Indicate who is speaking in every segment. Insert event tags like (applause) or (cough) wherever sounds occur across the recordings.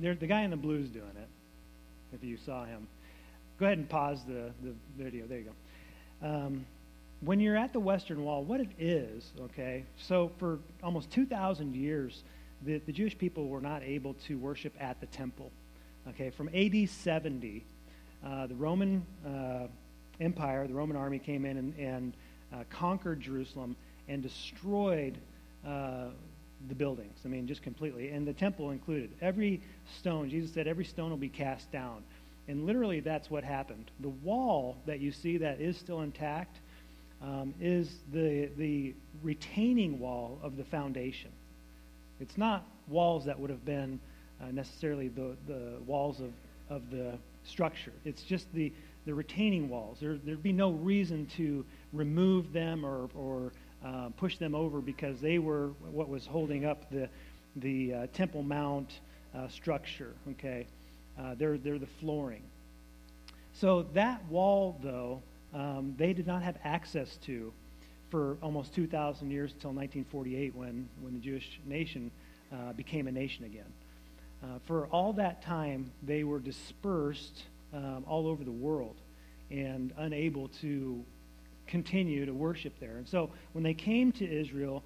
Speaker 1: the guy in the blue is doing it. If you saw him, go ahead and pause the, the video. There you go. Um, when you're at the Western Wall, what it is, okay? So for almost 2,000 years, the, the Jewish people were not able to worship at the temple. Okay, from AD 70, uh, the Roman uh, Empire, the Roman army came in and, and uh, conquered Jerusalem and destroyed uh, the buildings. I mean, just completely. And the temple included. Every stone, Jesus said, every stone will be cast down. And literally, that's what happened. The wall that you see that is still intact um, is the, the retaining wall of the foundation. It's not walls that would have been uh, necessarily the, the walls of, of the structure. It's just the, the retaining walls. There, there'd be no reason to remove them or, or uh, push them over because they were what was holding up the, the uh, Temple Mount uh, structure. Okay, uh, they're, they're the flooring. So that wall, though, um, they did not have access to for almost 2,000 years until 1948 when, when the Jewish nation uh, became a nation again. Uh, for all that time, they were dispersed um, all over the world and unable to continue to worship there. And so when they came to Israel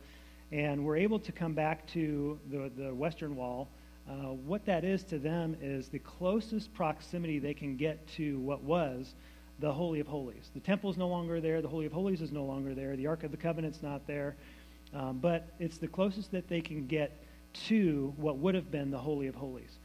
Speaker 1: and were able to come back to the, the Western Wall, uh, what that is to them is the closest proximity they can get to what was the Holy of Holies. The temple is no longer there. The Holy of Holies is no longer there. The Ark of the Covenant's not there. Um, but it's the closest that they can get to what would have been the Holy of Holies.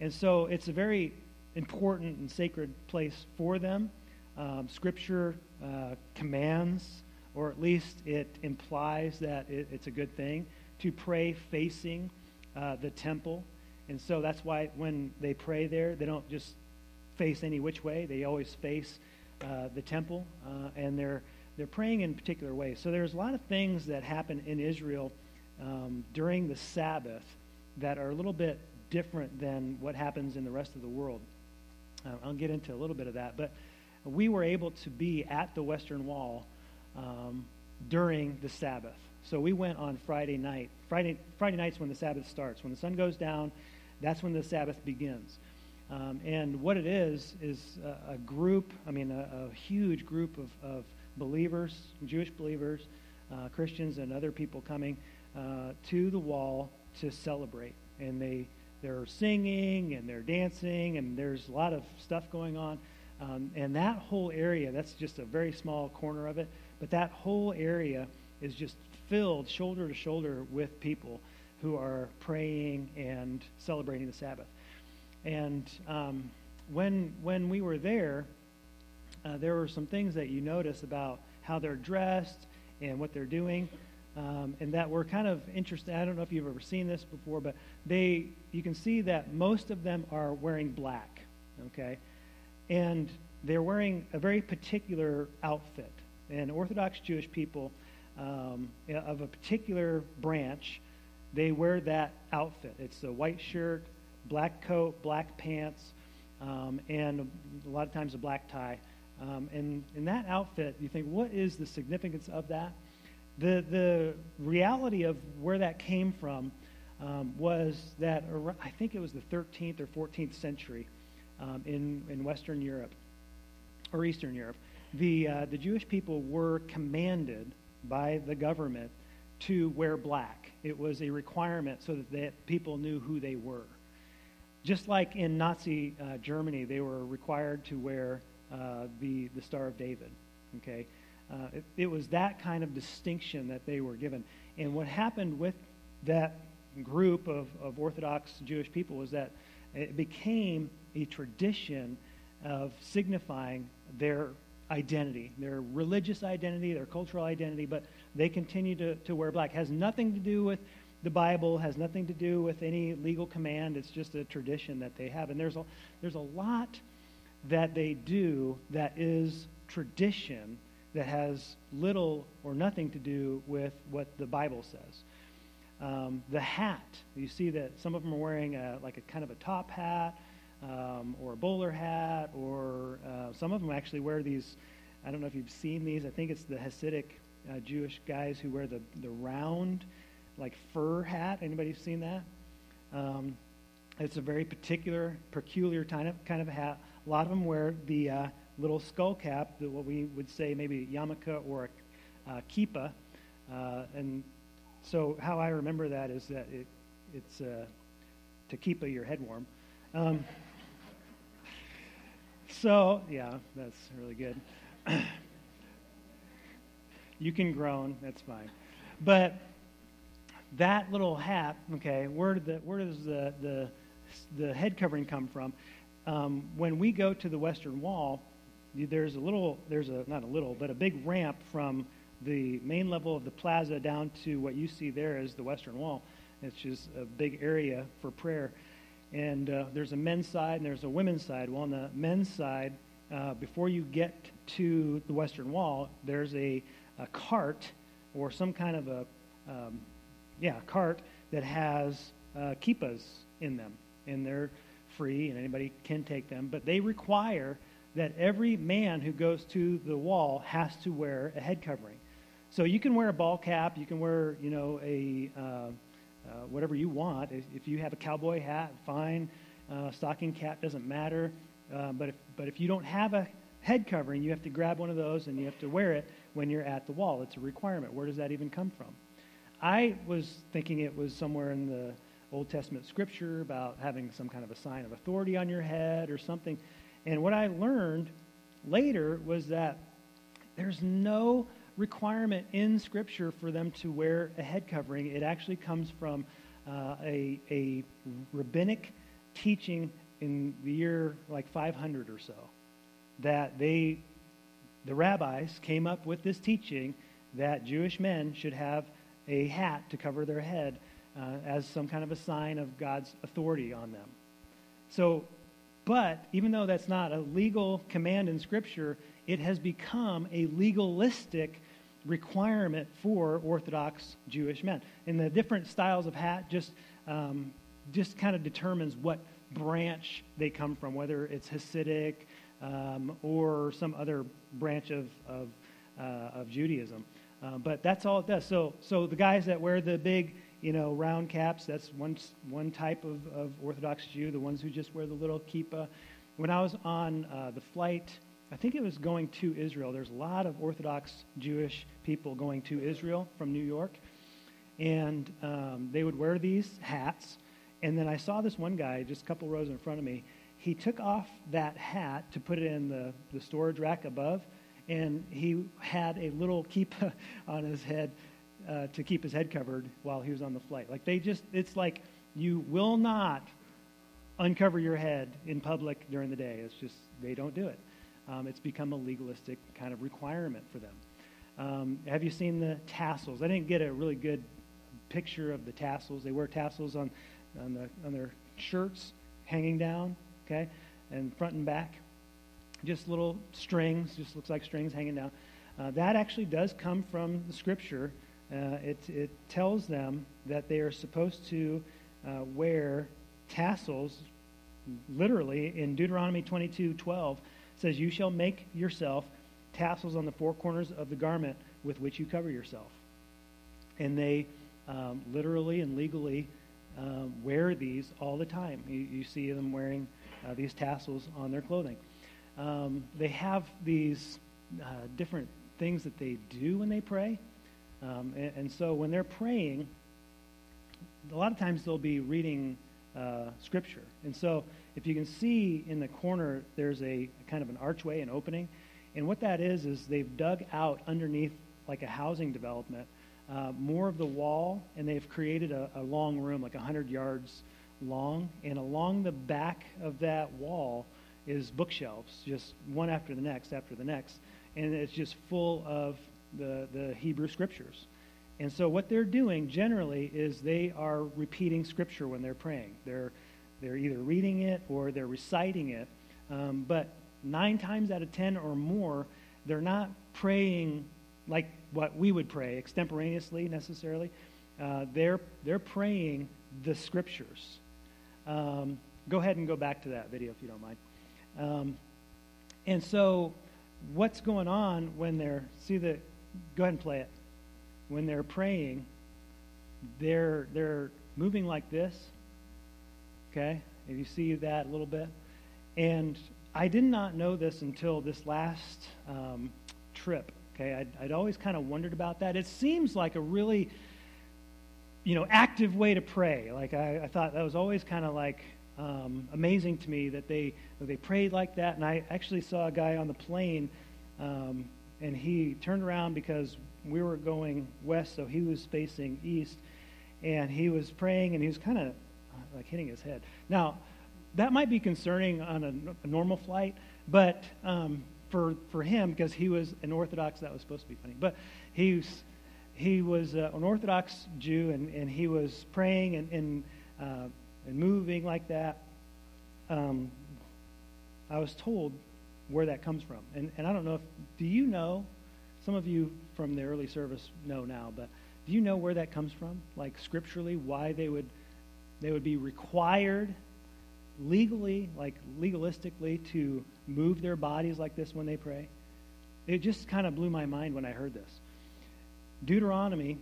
Speaker 1: And so it's a very important and sacred place for them. Um, scripture uh, commands, or at least it implies that it, it's a good thing, to pray facing uh, the temple. And so that's why when they pray there, they don't just face any which way. They always face uh, the temple, uh, and they're, they're praying in particular ways. So there's a lot of things that happen in Israel um, during the Sabbath that are a little bit different than what happens in the rest of the world. Uh, I'll get into a little bit of that. But we were able to be at the Western Wall um, during the Sabbath. So we went on Friday night. Friday, Friday night's when the Sabbath starts. When the sun goes down, that's when the Sabbath begins. Um, and what it is, is a, a group, I mean, a, a huge group of, of, believers, Jewish believers, uh, Christians, and other people coming uh, to the wall to celebrate. And they, they're singing and they're dancing, and there's a lot of stuff going on. Um, and that whole area, that's just a very small corner of it, but that whole area is just filled shoulder to shoulder with people who are praying and celebrating the Sabbath. And um, when, when we were there, uh, there were some things that you notice about how they're dressed and what they're doing um, and that were kind of interesting. I don't know if you've ever seen this before, but they you can see that most of them are wearing black, okay, and they're wearing a very particular outfit. And Orthodox Jewish people um, of a particular branch, they wear that outfit. It's a white shirt, black coat, black pants, um, and a lot of times a black tie. Um, and in that outfit, you think, what is the significance of that? The, the reality of where that came from um, was that I think it was the 13th or 14th century um, in, in Western Europe or Eastern Europe. The, uh, the Jewish people were commanded by the government to wear black. It was a requirement so that they, people knew who they were. Just like in Nazi uh, Germany, they were required to wear uh, the, the Star of David. Okay? Uh, it, it, was that kind of distinction that they were given. And what happened with that group of, of Orthodox Jewish people was that it became a tradition of signifying their identity, their religious identity, their cultural identity, but they continue to, to wear black. It has nothing to do with the Bible, has nothing to do with any legal command. It's just a tradition that they have. And there's a, there's a lot that they do that is tradition that has little or nothing to do with what the Bible says. Um, the hat, you see that some of them are wearing a, like a kind of a top hat um, or a bowler hat, or uh, some of them actually wear these. I don't know if you've seen these. I think it's the Hasidic uh, Jewish guys who wear the, the round, like fur hat. Anybody seen that? Um, It's a very particular, peculiar kind of, kind of hat. A lot of them wear the uh, little skull cap, the, what we would say maybe yarmulke or a uh, kippah. Uh, and so how I remember that is that it, it's uh, to keep your head warm. Um, so, yeah, that's really good. (clears throat) you can groan, that's fine. But that little hat, okay, where, the, where does the, the, the head covering come from? Um, when we go to the Western Wall, there's a little, there's a, not a little, but a big ramp from the main level of the plaza down to what you see there is the Western Wall. It's just a big area for prayer. And uh, there's a men's side and there's a women's side. Well, on the men's side, uh, before you get to the Western Wall, there's a, a cart or some kind of a, um, yeah, cart that has uh, kippahs in them. And they're free and anybody can take them. But they require that every man who goes to the wall has to wear a head covering. So you can wear a ball cap, you can wear, you know, a uh, whatever you want. If, if, you have a cowboy hat, fine. Uh, stocking cap doesn't matter. Uh, but if but if you don't have a head covering, you have to grab one of those and you have to wear it when you're at the wall. It's a requirement. Where does that even come from? I was thinking it was somewhere in the Old Testament scripture about having some kind of a sign of authority on your head or something. And what I learned later was that there's no requirement in Scripture for them to wear a head covering. It actually comes from uh, a, a rabbinic teaching in the year like 500 or so that they, the rabbis, came up with this teaching that Jewish men should have a hat to cover their head uh, as some kind of a sign of God's authority on them. So, but even though that's not a legal command in Scripture, it has become a legalistic requirement for Orthodox Jewish men. And the different styles of hat just um, just kind of determines what branch they come from, whether it's Hasidic um, or some other branch of of, uh, of Judaism. Uh, but that's all it does. So so the guys that wear the big you know round caps, that's one one type of, of Orthodox Jew. The ones who just wear the little kippah. When I was on uh, the flight I think it was going to Israel. There's a lot of Orthodox Jewish people going to Israel from New York. And um, they would wear these hats. And then I saw this one guy just a couple rows in front of me. He took off that hat to put it in the, the storage rack above. And he had a little kippah (laughs) on his head uh, to keep his head covered while he was on the flight. Like they just, it's like you will not uncover your head in public during the day. It's just, they don't do it um, it's become a legalistic kind of requirement for them. Um, have you seen the tassels? I didn't get a really good picture of the tassels. They wear tassels on, on, the, on their shirts hanging down, okay, and front and back. Just little strings, just looks like strings hanging down. Uh, that actually does come from the scripture. Uh, it, it tells them that they are supposed to uh, wear tassels, literally in Deuteronomy 22 12 says, You shall make yourself tassels on the four corners of the garment with which you cover yourself. And they um, literally and legally um, wear these all the time. You, you see them wearing uh, these tassels on their clothing. Um, they have these uh, different things that they do when they pray. Um, and, and, so when they're praying, a lot of times they'll be reading uh, scripture. And so if you can see in the corner, there's a, kind of an archway, an opening. And what that is, is they've dug out underneath like a housing development uh, more of the wall, and they've created a, a long room, like 100 yards long. And along the back of that wall is bookshelves, just one after the next, after the next. And it's just full of the, the Hebrew scriptures. And so what they're doing generally is they are repeating scripture when they're praying. They're, they're either reading it or they're reciting it. Um, but nine times out of ten or more, they're not praying like what we would pray extemporaneously necessarily. Uh, they're, they're praying the scriptures. Um, go ahead and go back to that video if you don't mind. Um, and so, what's going on when they're, see the, go ahead and play it when they're praying, they're, they're moving like this. Okay? If you see that a little bit. And I did not know this until this last um, trip. Okay? I'd, I'd always kind of wondered about that. It seems like a really, you know, active way to pray. Like, I, I thought that was always kind of like um, amazing to me that they, that they prayed like that. And I actually saw a guy on the plane, um, and he turned around because we were going west, so he was facing east. And he was praying, and he was kind of like hitting his head. Now, that might be concerning on a, a normal flight, but um, for for him, because he was an Orthodox, that was supposed to be funny. But he was he was uh, an Orthodox Jew, and, and he was praying and and, uh, and moving like that. Um, I was told where that comes from, and and I don't know if do you know? Some of you from the early service know now, but do you know where that comes from? Like scripturally, why they would they would be required legally, like legalistically, to move their bodies like this when they pray. It just kind of blew my mind when I heard this. Deuteronomy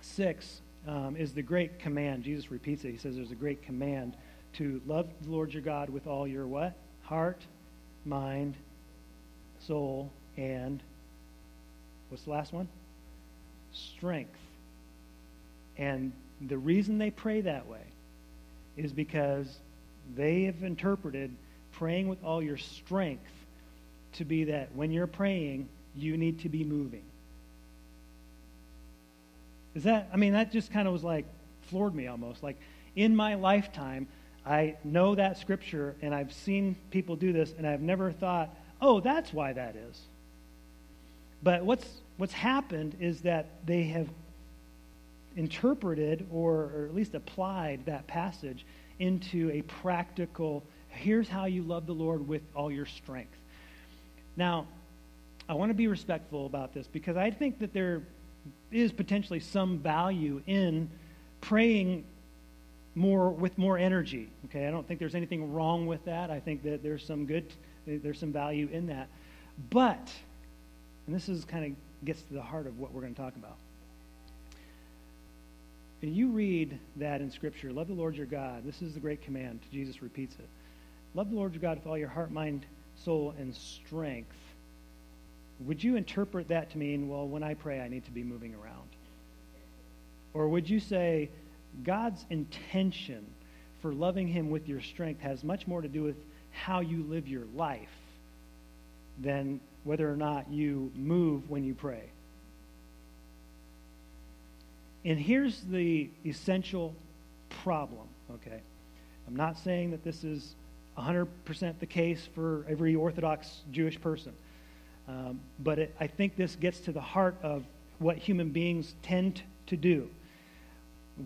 Speaker 1: 6 um, is the great command. Jesus repeats it. He says there's a great command to love the Lord your God with all your what? Heart, mind, soul, and what's the last one? Strength. And the reason they pray that way is because they have interpreted praying with all your strength to be that when you're praying, you need to be moving. Is that, I mean, that just kind of was like, floored me almost. Like, in my lifetime, I know that scripture and I've seen people do this, and I've never thought, oh, that's why that is. But what's, what's happened is that they have interpreted or, or at least applied that passage into a practical here's how you love the Lord with all your strength. Now, I want to be respectful about this because I think that there is potentially some value in praying more with more energy. Okay, I don't think there's anything wrong with that. I think that there's some good, there's some value in that. But, and this is kind of gets to the heart of what we're going to talk about. And you read that in Scripture, love the Lord your God. This is the great command. Jesus repeats it. Love the Lord your God with all your heart, mind, soul, and strength. Would you interpret that to mean, well, when I pray, I need to be moving around? Or would you say, God's intention for loving him with your strength has much more to do with how you live your life than whether or not you move when you pray? And here's the essential problem, okay? I'm not saying that this is 100% the case for every Orthodox Jewish person. Um, but it, I think this gets to the heart of what human beings tend to do.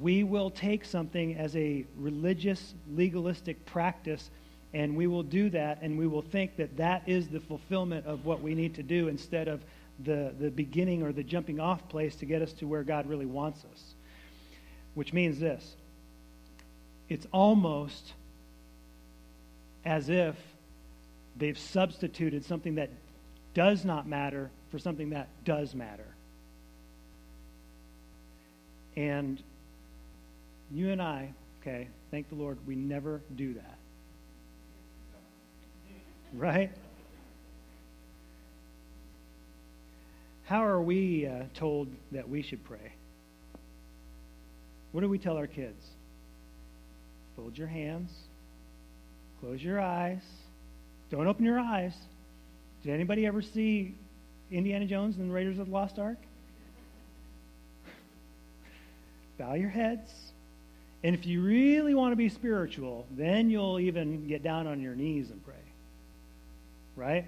Speaker 1: We will take something as a religious, legalistic practice, and we will do that, and we will think that that is the fulfillment of what we need to do instead of the, the beginning or the jumping off place to get us to where God really wants us. Which means this it's almost as if they've substituted something that does not matter for something that does matter. And you and I, okay, thank the Lord, we never do that. Right? How are we uh, told that we should pray? What do we tell our kids? Fold your hands, close your eyes, don't open your eyes. Did anybody ever see Indiana Jones and the Raiders of the Lost Ark? Bow your heads. And if you really want to be spiritual, then you'll even get down on your knees and pray. Right?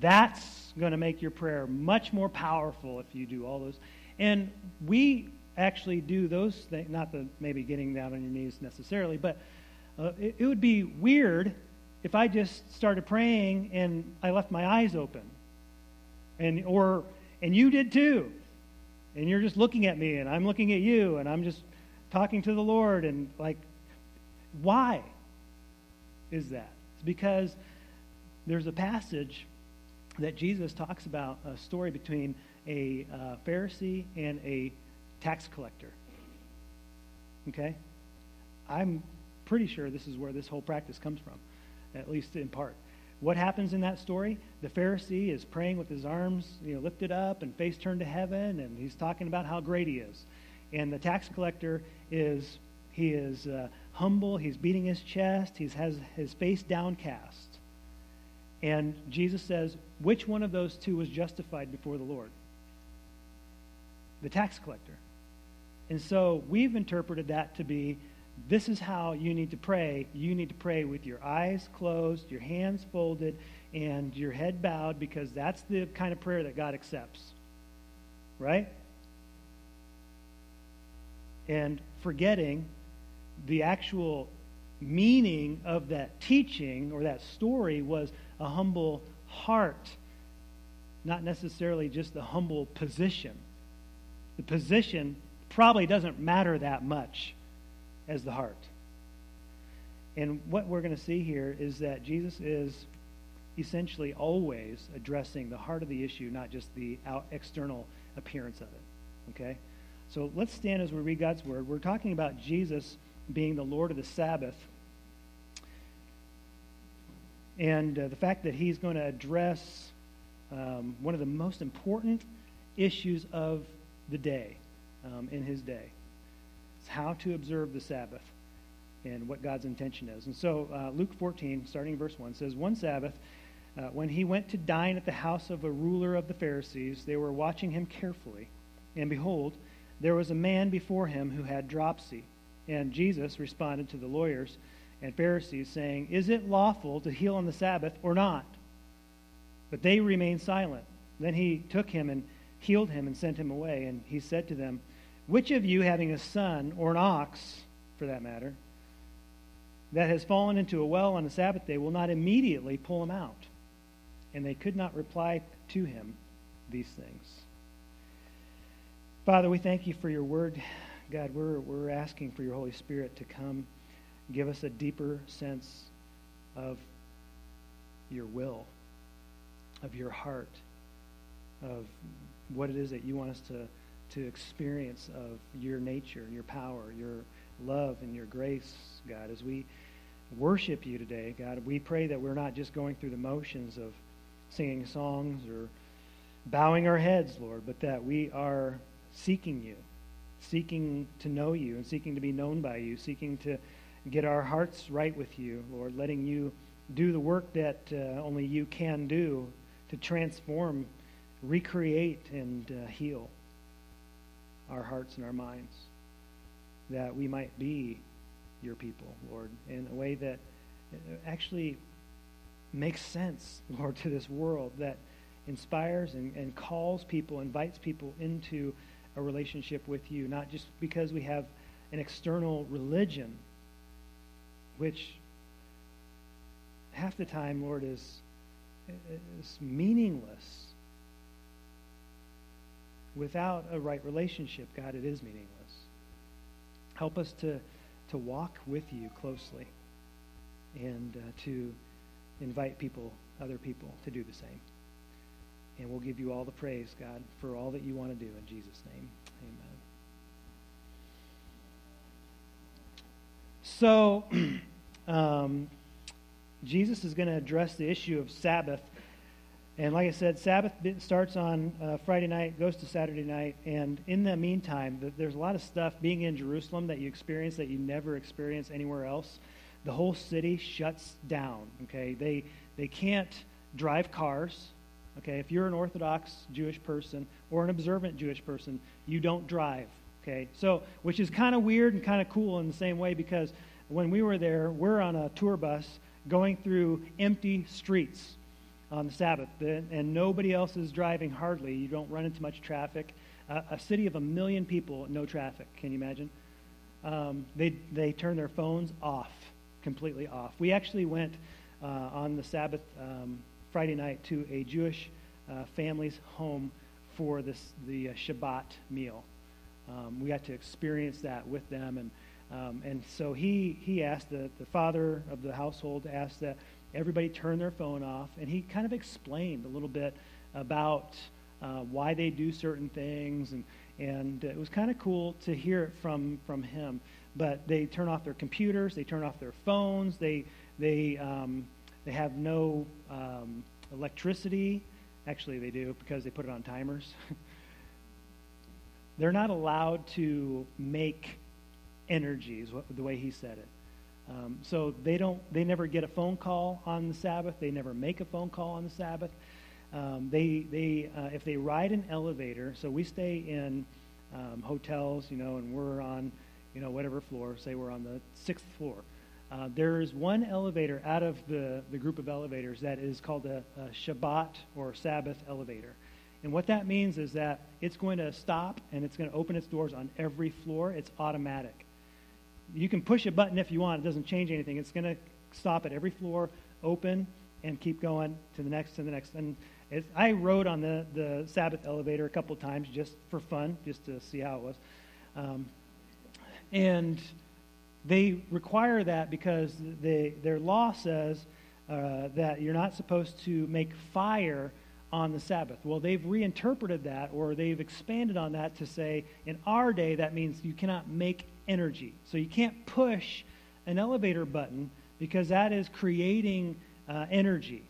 Speaker 1: That's going to make your prayer much more powerful if you do all those. And we actually do those things, not the maybe getting down on your knees necessarily, but uh, it, it would be weird if I just started praying and I left my eyes open. And, or, and you did too. And you're just looking at me and I'm looking at you and I'm just talking to the Lord and like, why is that? It's because there's a passage that Jesus talks about a story between a uh, Pharisee and a tax collector. Okay? I'm pretty sure this is where this whole practice comes from, at least in part. What happens in that story? The Pharisee is praying with his arms you know, lifted up and face turned to heaven, and he's talking about how great he is. And the tax collector is he is uh, humble. He's beating his chest. He has his face downcast. And Jesus says, which one of those two was justified before the Lord? The tax collector. And so we've interpreted that to be this is how you need to pray. You need to pray with your eyes closed, your hands folded, and your head bowed because that's the kind of prayer that God accepts. Right? And forgetting the actual meaning of that teaching or that story was a humble heart, not necessarily just the humble position. The position probably doesn't matter that much as the heart. And what we're going to see here is that Jesus is essentially always addressing the heart of the issue, not just the out external appearance of it. Okay? So let's stand as we read God's word. We're talking about Jesus being the Lord of the Sabbath. And uh, the fact that he's going to address um, one of the most important issues of the day um, in his day. It's how to observe the Sabbath and what God's intention is. And so uh, Luke 14, starting in verse 1, says, One Sabbath, uh, when he went to dine at the house of a ruler of the Pharisees, they were watching him carefully. And behold, there was a man before him who had dropsy. And Jesus responded to the lawyers and Pharisees, saying, Is it lawful to heal on the Sabbath or not? But they remained silent. Then he took him and healed him and sent him away. And he said to them, Which of you, having a son, or an ox, for that matter, that has fallen into a well on the Sabbath day, will not immediately pull him out? And they could not reply to him these things. Father, we thank you for your word. God, we're, we're asking for your Holy Spirit to come give us a deeper sense of your will, of your heart, of what it is that you want us to, to experience of your nature, your power, your love, and your grace, God. As we worship you today, God, we pray that we're not just going through the motions of singing songs or bowing our heads, Lord, but that we are seeking you, seeking to know you and seeking to be known by you, seeking to get our hearts right with you, Lord, letting you do the work that uh, only you can do to transform recreate and uh, heal our hearts and our minds, that we might be your people, Lord, in a way that uh, actually makes sense, (laughs) Lord, to this world, that inspires and, and calls people, invites people into a relationship with you, not just because we have an external religion, which half the time, Lord, is, is meaningless without a right relationship, God, it is meaningless. Help us to, to walk with you closely and uh, to invite people, other people, to do the same. And we'll give you all the praise, God, for all that you want to do in Jesus' name. Amen. So, (clears throat) um, Jesus is going to address the issue of Sabbath and like I said, Sabbath starts on uh, Friday night, goes to Saturday night, and in the meantime, the, there's a lot of stuff being in Jerusalem that you experience that you never experience anywhere else. The whole city shuts down. Okay, they they can't drive cars. Okay, if you're an Orthodox Jewish person or an observant Jewish person, you don't drive. Okay, so which is kind of weird and kind of cool in the same way because when we were there, we're on a tour bus going through empty streets on the Sabbath, and nobody else is driving hardly. You don't run into much traffic. A city of a million people, no traffic. Can you imagine? Um, they they turn their phones off, completely off. We actually went uh, on the Sabbath um, Friday night to a Jewish uh, family's home for this the uh, Shabbat meal. Um, we got to experience that with them, and um, and so he he asked the the father of the household asked that everybody turn their phone off, and he kind of explained a little bit about uh, why they do certain things, and and it was kind of cool to hear it from from him. but they turn off their computers, they turn off their phones, they, they, um, they have no um, electricity. Actually, they do because they put it on timers. (laughs) They're not allowed to make energies, the way he said it. Um, so they don't, they never get a phone call on the Sabbath. They never make a phone call on the Sabbath. Um, they, they, uh, if they ride an elevator, so we stay in um, hotels, you know, and we're on, you know, whatever floor. Say we're on the sixth floor. Uh, there is one elevator out of the, the group of elevators that is called a, a Shabbat or Sabbath elevator. And what that means is that it's going to stop and it's going to open its doors on every floor. It's automatic. You can push a button if you want. It doesn't change anything. It's going to stop at every floor, open, and keep going to the next, to the next. And I rode on the, the Sabbath elevator a couple times just for fun, just to see how it was. Um, and they require that because they, their law says uh, that you're not supposed to make fire on the Sabbath. Well, they've reinterpreted that or they've expanded on that to say in our day that means you cannot make energy. So you can't push an elevator button because that is creating uh, energy.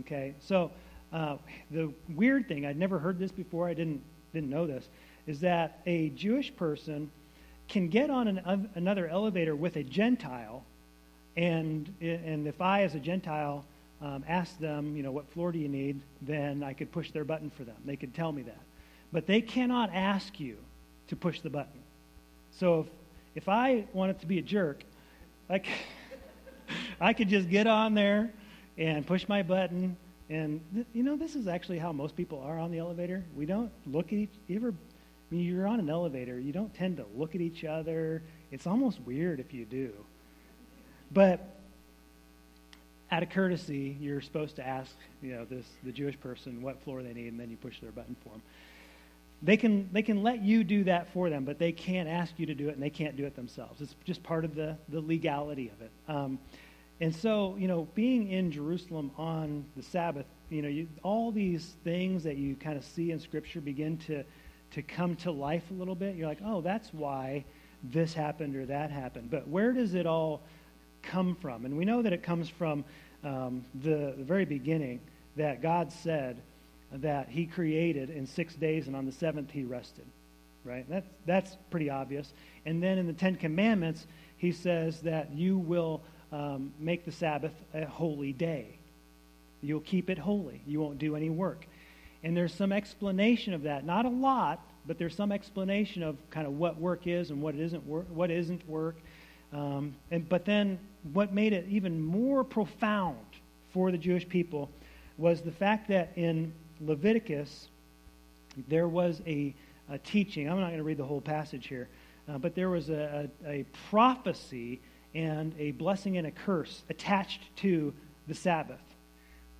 Speaker 1: Okay? So uh, the weird thing, I'd never heard this before, I didn't, didn't know this, is that a Jewish person can get on an, another elevator with a Gentile, and, and if I, as a Gentile, um, ask them, you know, what floor do you need, then I could push their button for them. They could tell me that. But they cannot ask you to push the button. So if, if I wanted to be a jerk, like (laughs) I could just get on there and push my button and th- you know, this is actually how most people are on the elevator. We don't look at each. You ever? I mean, you're on an elevator. You don't tend to look at each other. It's almost weird if you do. But out of courtesy, you're supposed to ask, you know, this the Jewish person what floor they need, and then you push their button for them. They can they can let you do that for them, but they can't ask you to do it, and they can't do it themselves. It's just part of the the legality of it. Um, and so, you know, being in Jerusalem on the Sabbath, you know, you, all these things that you kind of see in Scripture begin to, to come to life a little bit. You're like, oh, that's why this happened or that happened. But where does it all come from? And we know that it comes from um, the, the very beginning that God said that He created in six days, and on the seventh He rested. Right? That's, that's pretty obvious. And then in the Ten Commandments, He says that you will um, make the Sabbath a holy day. You'll keep it holy. You won't do any work. And there's some explanation of that. Not a lot, but there's some explanation of kind of what work is and what isn't work. What isn't work. Um, and, but then what made it even more profound for the Jewish people was the fact that in Leviticus there was a, a teaching. I'm not going to read the whole passage here, uh, but there was a, a, a prophecy and a blessing and a curse attached to the Sabbath.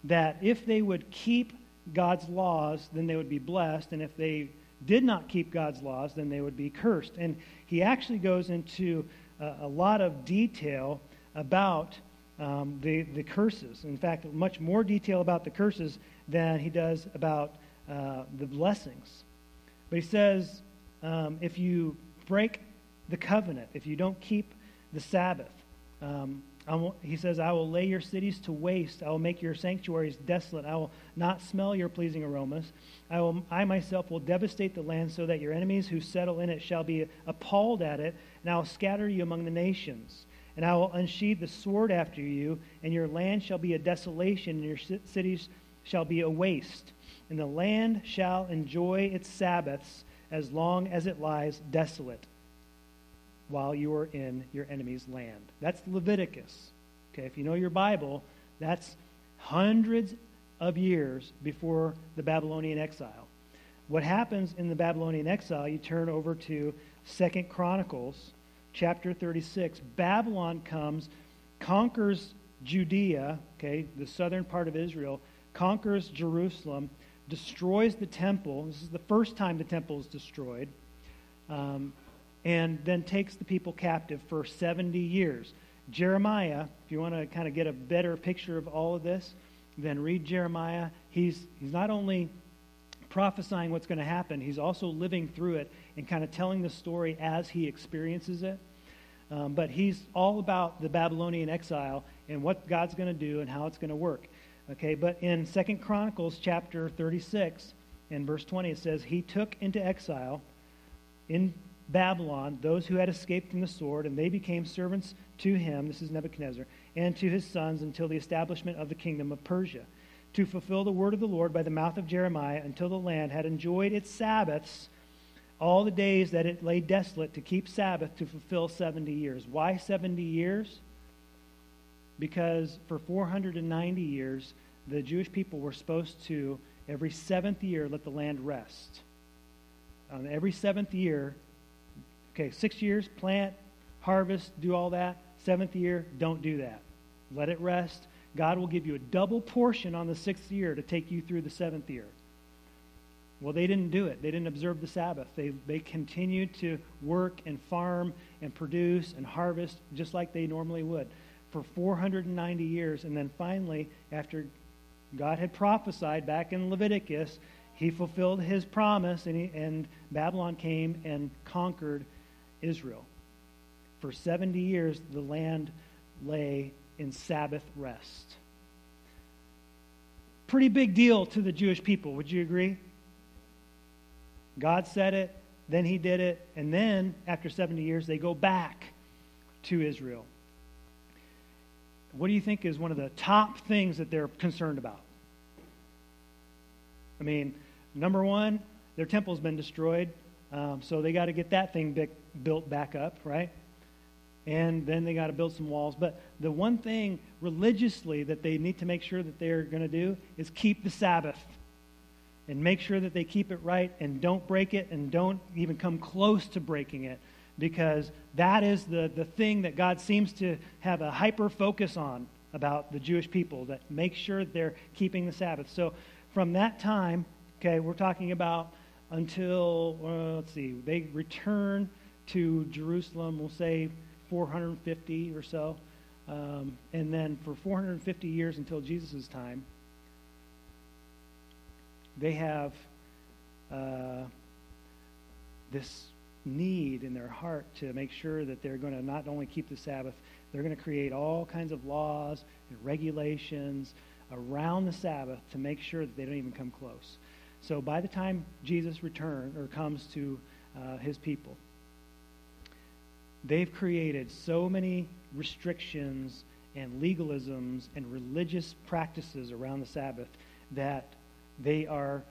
Speaker 1: That if they would keep God's laws, then they would be blessed, and if they did not keep God's laws, then they would be cursed. And he actually goes into a, a lot of detail about um, the, the curses. In fact, much more detail about the curses than he does about uh, the blessings. But he says um, if you break the covenant, if you don't keep the Sabbath. Um, will, he says, I will lay your cities to waste. I will make your sanctuaries desolate. I will not smell your pleasing aromas. I, will, I myself will devastate the land so that your enemies who settle in it shall be appalled at it, and I will scatter you among the nations. And I will unsheathe the sword after you, and your land shall be a desolation, and your cities shall be a waste. And the land shall enjoy its Sabbaths as long as it lies desolate while you are in your enemy's land. That's Leviticus. Okay, if you know your Bible, that's hundreds of years before the Babylonian exile. What happens in the Babylonian exile, you turn over to Second Chronicles chapter 36. Babylon comes, conquers Judea, okay, the southern part of Israel, conquers Jerusalem, destroys the temple. This is the first time the temple is destroyed. Um, and then takes the people captive for 70 years. Jeremiah, if you want to kind of get a better picture of all of this, then read Jeremiah. He's, he's not only prophesying what's going to happen, he's also living through it and kind of telling the story as he experiences it. Um, but he's all about the Babylonian exile and what God's going to do and how it's going to work. Okay, but in Second Chronicles chapter 36 and verse 20 it says, He took into exile in Babylon those who had escaped from the sword, and they became servants to him, this is Nebuchadnezzar, and to his sons until the establishment of the kingdom of Persia, to fulfill the word of the Lord by the mouth of Jeremiah until the land had enjoyed its Sabbaths all the days that it lay desolate to keep Sabbath to fulfill 70 years. Why 70 years? Because for 490 years, the Jewish people were supposed to, every seventh year, let the land rest. On every seventh year, okay, six years, plant, harvest, do all that. Seventh year, don't do that. Let it rest. God will give you a double portion on the sixth year to take you through the seventh year. Well, they didn't do it. They didn't observe the Sabbath. They, they continued to work and farm and produce and harvest just like they normally would for 490 years. And then finally, after God had prophesied back in Leviticus, he fulfilled his promise and, he, and Babylon came and conquered Israel. For 70 years, the land lay in Sabbath rest. Pretty big deal to the Jewish people, would you agree? God said it, then he did it, and then after 70 years, they go back to Israel. What do you think is one of the top things that they're concerned about? I mean, number one, their temple's been destroyed, um, so they got to get that thing built back up, right? And then they got to build some walls. But the one thing religiously that they need to make sure that they're going to do is keep the Sabbath and make sure that they keep it right and don't break it and don't even come close to breaking it because that is the, the thing that God seems to have a hyper focus on about the Jewish people that make sure they're keeping the Sabbath. So from that time, okay, we're talking about until, let's see, they return to Jerusalem, we'll say 450 or so. Um, and then for 450 years until Jesus' time, they have uh, this need in their heart to make sure that they're going to not only keep the Sabbath, they're going to create all kinds of laws and regulations around the Sabbath to make sure that they don't even come close. So by the time Jesus returns or comes to uh, his people, they've created so many restrictions and legalisms and religious practices around the Sabbath that they are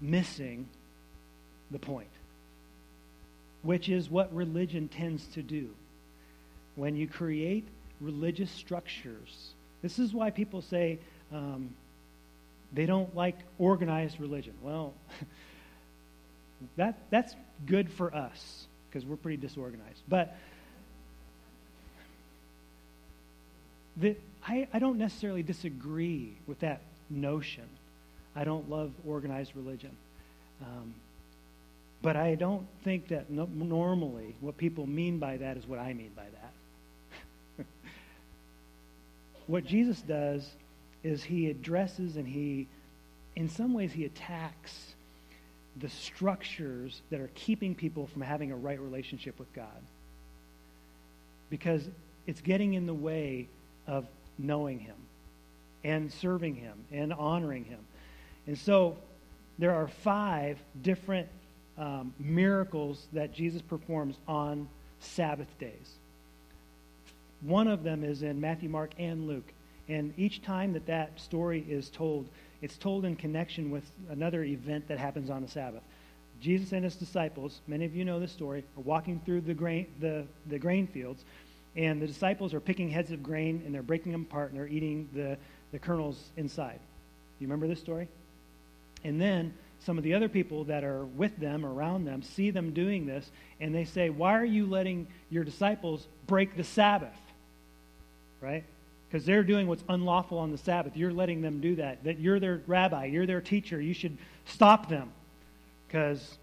Speaker 1: missing the point, which is what religion tends to do. When you create religious structures, this is why people say um, they don't like organized religion. Well, (laughs) that, that's good for us because we're pretty disorganized. But the, I, I don't necessarily disagree with that notion. I don't love organized religion. Um, but I don't think that no, normally what people mean by that is what I mean by that. (laughs) what Jesus does is he addresses and he, in some ways, he attacks the structures that are keeping people from having a right relationship with God. Because it's getting in the way of knowing him and serving him and honoring him. And so there are five different um, miracles that Jesus performs on Sabbath days. One of them is in Matthew, Mark, and Luke. And each time that that story is told, it's told in connection with another event that happens on the Sabbath. Jesus and his disciples, many of you know this story, are walking through the grain, the, the grain fields, and the disciples are picking heads of grain and they're breaking them apart and they're eating the, the kernels inside. You remember this story? And then some of the other people that are with them, around them, see them doing this, and they say, Why are you letting your disciples break the Sabbath? Right? Because they're doing what's unlawful on the Sabbath. You're letting them do that. That you're their rabbi, you're their teacher. You should stop them. Because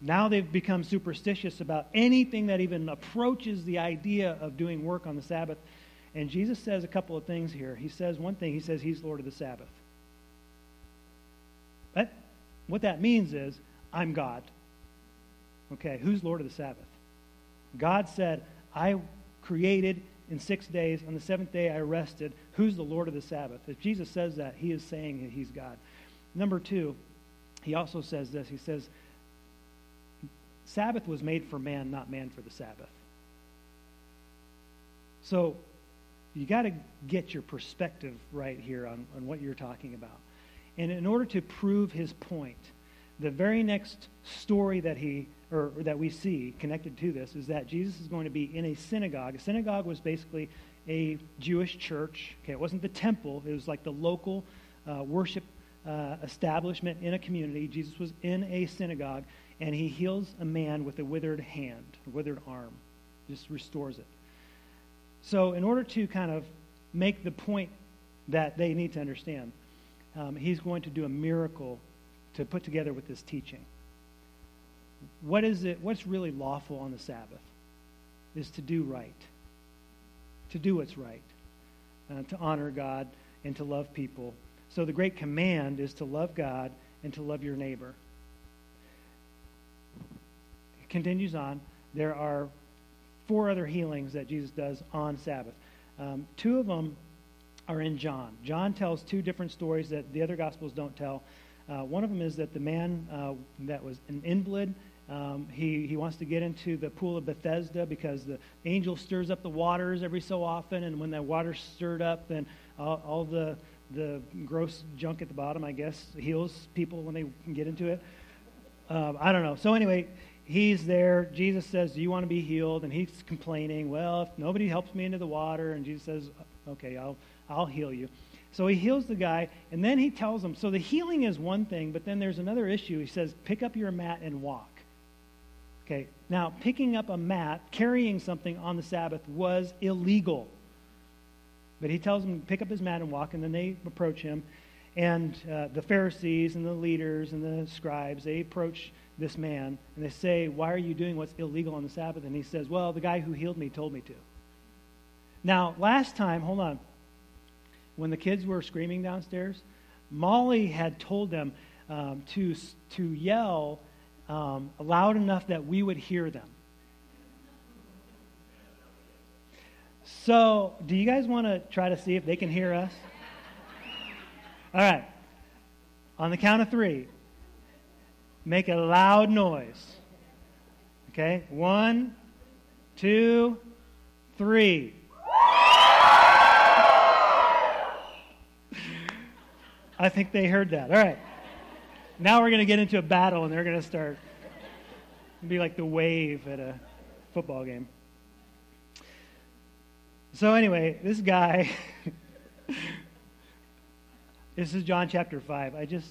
Speaker 1: now they've become superstitious about anything that even approaches the idea of doing work on the Sabbath. And Jesus says a couple of things here. He says one thing, he says he's Lord of the Sabbath. What that means is, I'm God. Okay, who's Lord of the Sabbath? God said, I created in six days. On the seventh day, I rested. Who's the Lord of the Sabbath? If Jesus says that, he is saying that he's God. Number two, he also says this. He says, Sabbath was made for man, not man for the Sabbath. So you got to get your perspective right here on, on what you're talking about. And in order to prove his point, the very next story that he or, that we see connected to this is that Jesus is going to be in a synagogue. A synagogue was basically a Jewish church. Okay, it wasn't the temple; it was like the local uh, worship uh, establishment in a community. Jesus was in a synagogue, and he heals a man with a withered hand, a withered arm, just restores it. So, in order to kind of make the point that they need to understand, um, he's going to do a miracle to put together with this teaching. What is it? What's really lawful on the Sabbath is to do right, to do what's right, uh, to honor God and to love people. So the great command is to love God and to love your neighbor. It continues on. There are four other healings that Jesus does on Sabbath. Um, two of them are in John. John tells two different stories that the other Gospels don't tell. Uh, one of them is that the man uh, that was an invalid, um, he, he wants to get into the pool of Bethesda because the angel stirs up the waters every so often, and when that water's stirred up, then all, the, the gross junk at the bottom, I guess, heals people when they get into it. Um, I don't know. So, anyway, he's there. Jesus says, Do you want to be healed? And he's complaining, Well, if nobody helps me into the water, and Jesus says, Okay, I'll, I'll heal you. So he heals the guy, and then he tells him. So the healing is one thing, but then there's another issue. He says, Pick up your mat and walk. Okay, now picking up a mat, carrying something on the Sabbath was illegal. But he tells him pick up his mat and walk, and then they approach him. And uh, the Pharisees and the leaders and the scribes, they approach this man and they say, Why are you doing what's illegal on the Sabbath? And he says, Well, the guy who healed me told me to. Now, last time, hold on, when the kids were screaming downstairs, Molly had told them um, to, to yell um, loud enough that we would hear them. So, do you guys want to try to see if they can hear us? All right. On the count of three, make a loud noise. Okay? One, two, three. I think they heard that. All right. Now we're going to get into a battle, and they're going to start. be like the wave at a football game. So, anyway, this guy. (laughs) this is John chapter 5. I just,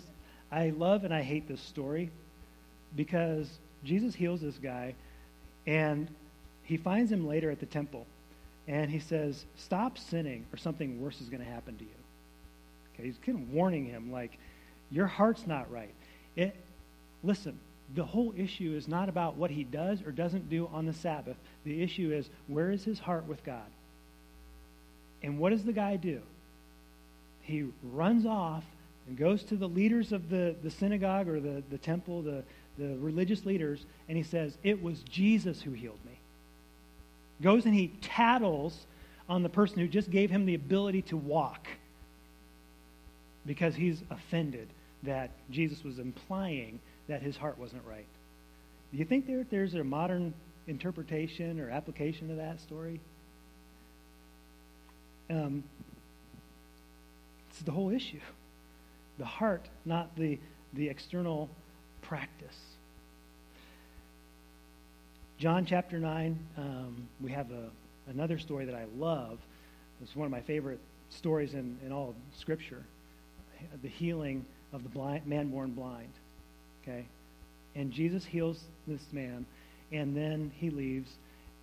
Speaker 1: I love and I hate this story because Jesus heals this guy, and he finds him later at the temple, and he says, Stop sinning, or something worse is going to happen to you. He's kind of warning him, like, your heart's not right. It, listen, the whole issue is not about what he does or doesn't do on the Sabbath. The issue is where is his heart with God? And what does the guy do? He runs off and goes to the leaders of the, the synagogue or the, the temple, the, the religious leaders, and he says, It was Jesus who healed me. Goes and he tattles on the person who just gave him the ability to walk because he's offended that Jesus was implying that his heart wasn't right. Do you think there, there's a modern interpretation or application of that story? Um, it's the whole issue. The heart, not the, the external practice. John chapter 9, um, we have a, another story that I love. It's one of my favorite stories in, in all Scripture the healing of the blind, man born blind. Okay? And Jesus heals this man, and then he leaves.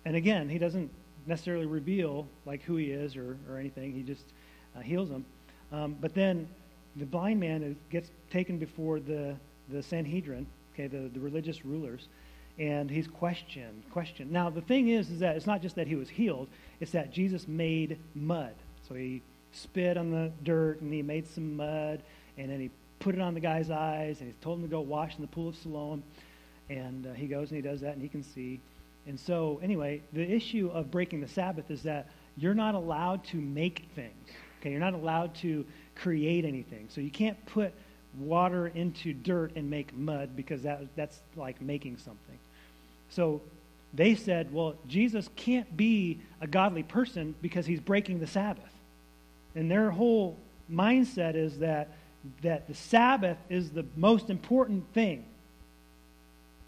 Speaker 1: And again, he doesn't necessarily reveal like who he is or, or anything. He just uh, heals him. Um, but then the blind man is, gets taken before the, the Sanhedrin, okay, the, the religious rulers, and he's questioned, questioned. Now, the thing is, is that it's not just that he was healed, it's that Jesus made mud. So he spit on the dirt and he made some mud and then he put it on the guy's eyes and he told him to go wash in the pool of Siloam. And uh, he goes and he does that and he can see. And so, anyway, the issue of breaking the Sabbath is that you're not allowed to make things. Okay, you're not allowed to create anything. So you can't put water into dirt and make mud because that, that's like making something. So they said, well, Jesus can't be a godly person because he's breaking the Sabbath. And their whole mindset is that, that the Sabbath is the most important thing,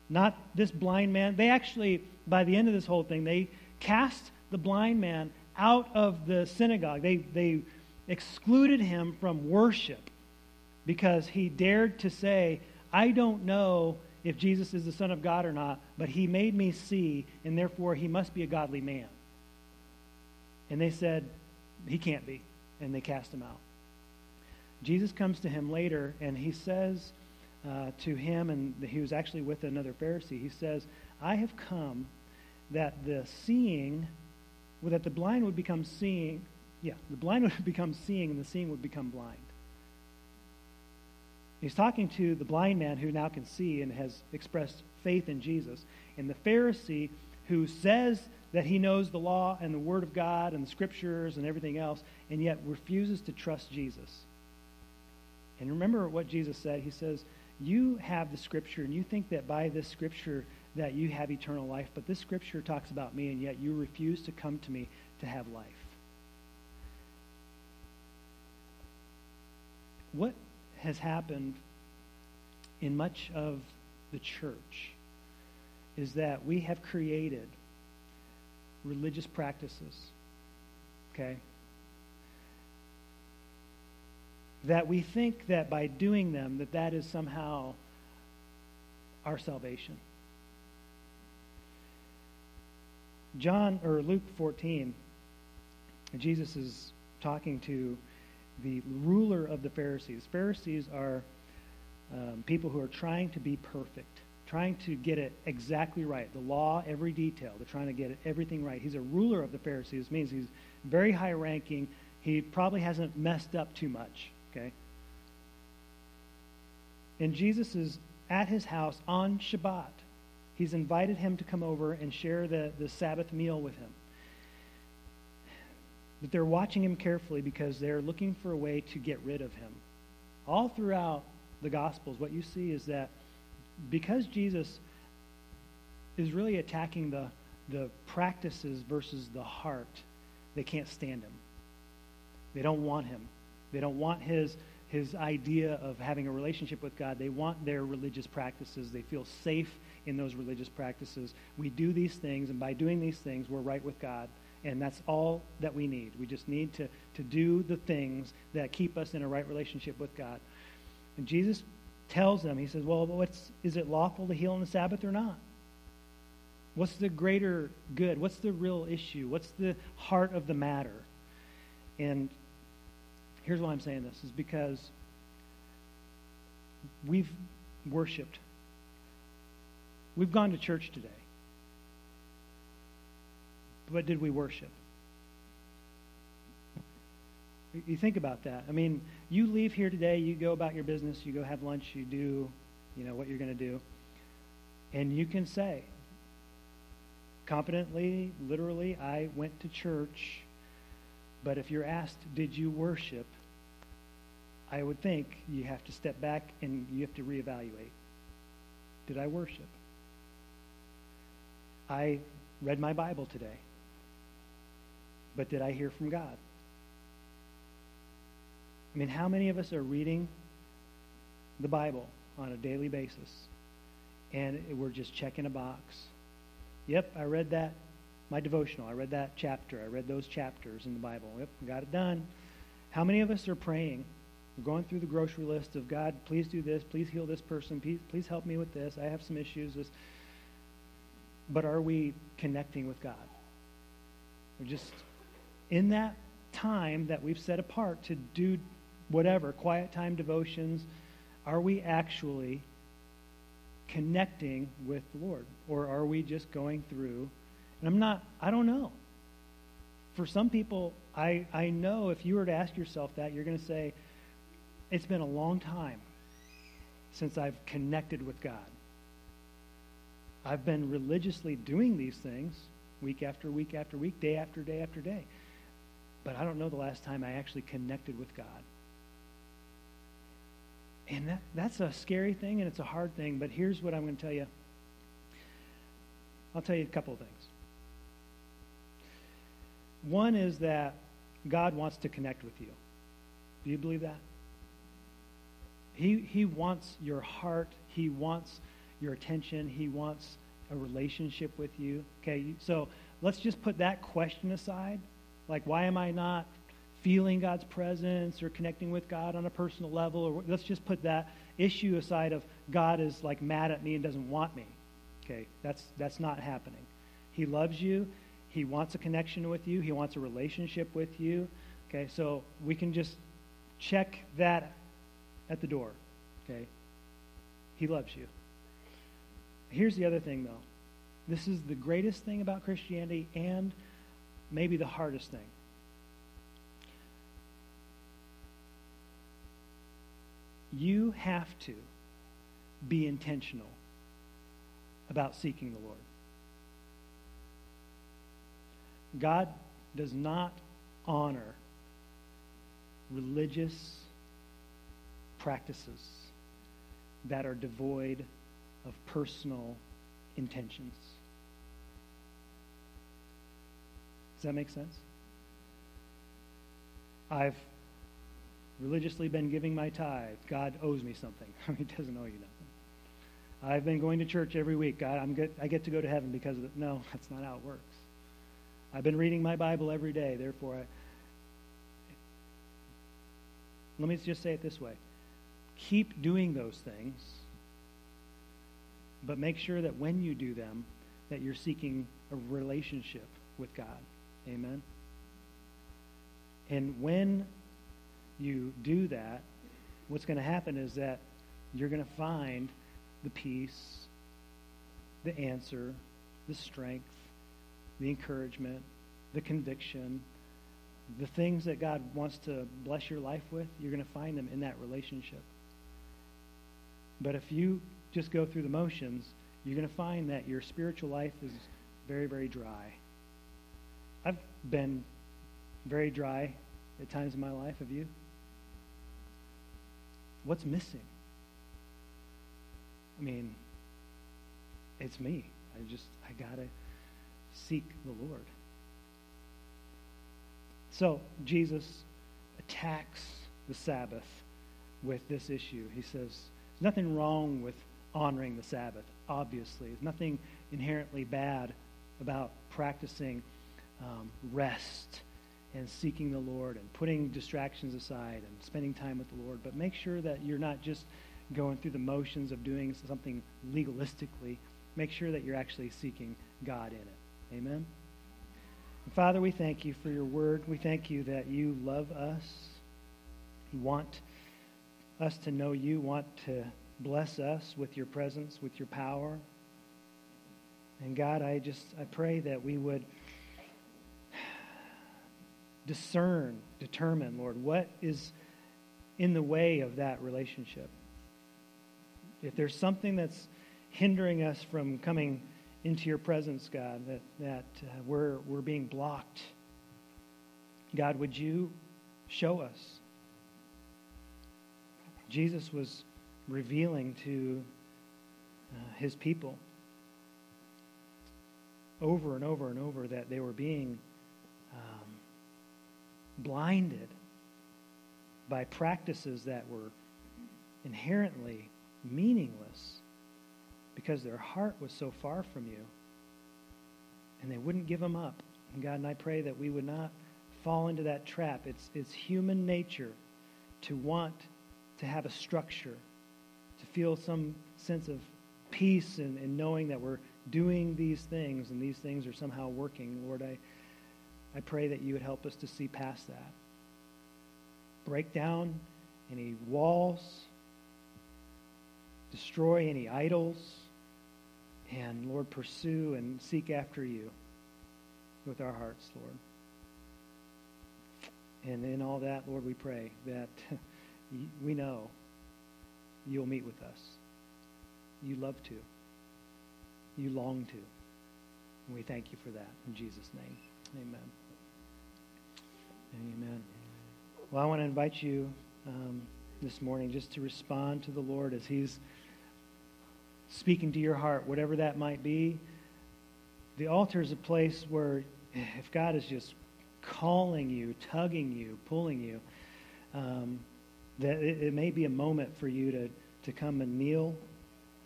Speaker 1: not this blind man. They actually, by the end of this whole thing, they cast the blind man out of the synagogue. They, they excluded him from worship because he dared to say, I don't know if Jesus is the Son of God or not, but he made me see, and therefore he must be a godly man. And they said, He can't be. And they cast him out. Jesus comes to him later, and he says uh, to him, and he was actually with another Pharisee, he says, I have come that the seeing, well, that the blind would become seeing, yeah, the blind (laughs) would become seeing, and the seeing would become blind. He's talking to the blind man who now can see and has expressed faith in Jesus. And the Pharisee who says that he knows the law and the Word of God and the Scriptures and everything else, and yet refuses to trust Jesus. And remember what Jesus said. He says, You have the Scripture, and you think that by this Scripture that you have eternal life, but this Scripture talks about me, and yet you refuse to come to me to have life. What has happened in much of the church is that we have created religious practices, okay? That we think that by doing them, that that is somehow our salvation. John or Luke 14, Jesus is talking to the ruler of the Pharisees. Pharisees are um, people who are trying to be perfect, trying to get it exactly right. The law, every detail. They're trying to get everything right. He's a ruler of the Pharisees. Means he's very high ranking. He probably hasn't messed up too much. Okay? And Jesus is at his house on Shabbat. He's invited him to come over and share the, the Sabbath meal with him. But they're watching him carefully because they're looking for a way to get rid of him. All throughout the Gospels, what you see is that because Jesus is really attacking the, the practices versus the heart, they can't stand him. They don't want him. They don't want his, his idea of having a relationship with God. They want their religious practices. They feel safe in those religious practices. We do these things, and by doing these things, we're right with God. And that's all that we need. We just need to, to do the things that keep us in a right relationship with God. And Jesus tells them, he says, well, what's, is it lawful to heal on the Sabbath or not? What's the greater good? What's the real issue? What's the heart of the matter? And here's why I'm saying this is because we've worshiped. We've gone to church today. But did we worship? You think about that. I mean, you leave here today, you go about your business, you go have lunch, you do, you know, what you're going to do. And you can say, competently, literally, I went to church. But if you're asked, did you worship? I would think you have to step back and you have to reevaluate. Did I worship? I read my Bible today. But did I hear from God? I mean, how many of us are reading the Bible on a daily basis and we're just checking a box? Yep, I read that, my devotional. I read that chapter. I read those chapters in the Bible. Yep, got it done. How many of us are praying? We're going through the grocery list of God, please do this, please heal this person, please, please help me with this. I have some issues. This. But are we connecting with God? We're just in that time that we've set apart to do whatever, quiet time devotions, are we actually connecting with the Lord? Or are we just going through? And I'm not, I don't know. For some people, I, I know if you were to ask yourself that, you're going to say, it's been a long time since I've connected with God. I've been religiously doing these things week after week after week, day after day after day. But I don't know the last time I actually connected with God. And that, that's a scary thing and it's a hard thing, but here's what I'm going to tell you. I'll tell you a couple of things. One is that God wants to connect with you. Do you believe that? He, he wants your heart. He wants your attention. He wants a relationship with you. Okay, so let's just put that question aside. Like, why am I not feeling God's presence or connecting with God on a personal level? Or let's just put that issue aside of God is like mad at me and doesn't want me. Okay, that's that's not happening. He loves you. He wants a connection with you. He wants a relationship with you. Okay, so we can just check that at the door. Okay? He loves you. Here's the other thing, though. This is the greatest thing about Christianity and maybe the hardest thing. You have to be intentional about seeking the Lord. God does not honor religious practices that are devoid of personal intentions. Does that make sense? I've religiously been giving my tithe. God owes me something. (laughs) he doesn't owe you nothing. I've been going to church every week. God, I'm good, I get to go to heaven because of it. No, (laughs) that's not how it works. I've been reading my Bible every day. Therefore, I, let me just say it this way keep doing those things, but make sure that when you do them, that you're seeking a relationship with God. Amen? And when you do that, what's going to happen is that you're going to find the peace, the answer, the strength, the encouragement, the conviction, the things that God wants to bless your life with, you're going to find them in that relationship. But if you just go through the motions, you're going to find that your spiritual life is very, very dry. I've been very dry at times in my life. Have you? What's missing? I mean, it's me. I just, I got to seek the Lord. So, Jesus attacks the Sabbath with this issue. He says, There's nothing wrong with honoring the Sabbath, obviously. There's nothing inherently bad about practicing um, rest and seeking the Lord and putting distractions aside and spending time with the Lord. But make sure that you're not just going through the motions of doing something legalistically. Make sure that you're actually seeking God in it. Amen? Father, we thank you for your word. We thank you that you love us. You want us to know you, want to bless us with your presence, with your power. And God, I just I pray that we would discern, determine, Lord, what is in the way of that relationship. If there's something that's hindering us from coming into your presence, God, that, that uh, we're, we're being blocked, God, would you show us? Jesus was revealing to uh, his people over and over and over that they were being blinded by practices that were inherently meaningless because their heart was so far from you and they wouldn't give them up. And God, and I pray that we would not fall into that trap. It's, it's human nature to want to have a structure, to feel some sense of peace and, and knowing that we're doing these things and these things are somehow working. Lord, I, I pray that you would help us to see past that. Break down any walls, destroy any idols, and Lord, pursue and seek after you with our hearts, Lord. And in all that, Lord, we pray that (laughs) we know you'll meet with us. You love to. you long to. And we thank you for that. In Jesus' name, amen. Amen. Well, I want to invite you um, this morning just to respond to the Lord as He's speaking to your heart, whatever that might be. The altar is a place where if God is just calling you, tugging you, pulling you, um, that it, it, may be a moment for you to, to come and kneel,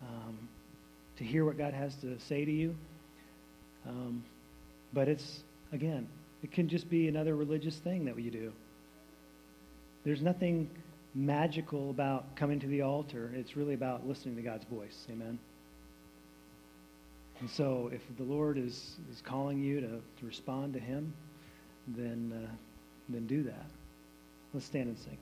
Speaker 1: um, to hear what God has to say to you. Um, but it's, again, it can just be another religious thing that you do. There's nothing magical about coming to the altar. It's really about listening to God's voice. Amen. And so if the Lord is, is calling you to, to respond to him, then, uh, then do that. Let's stand and sing.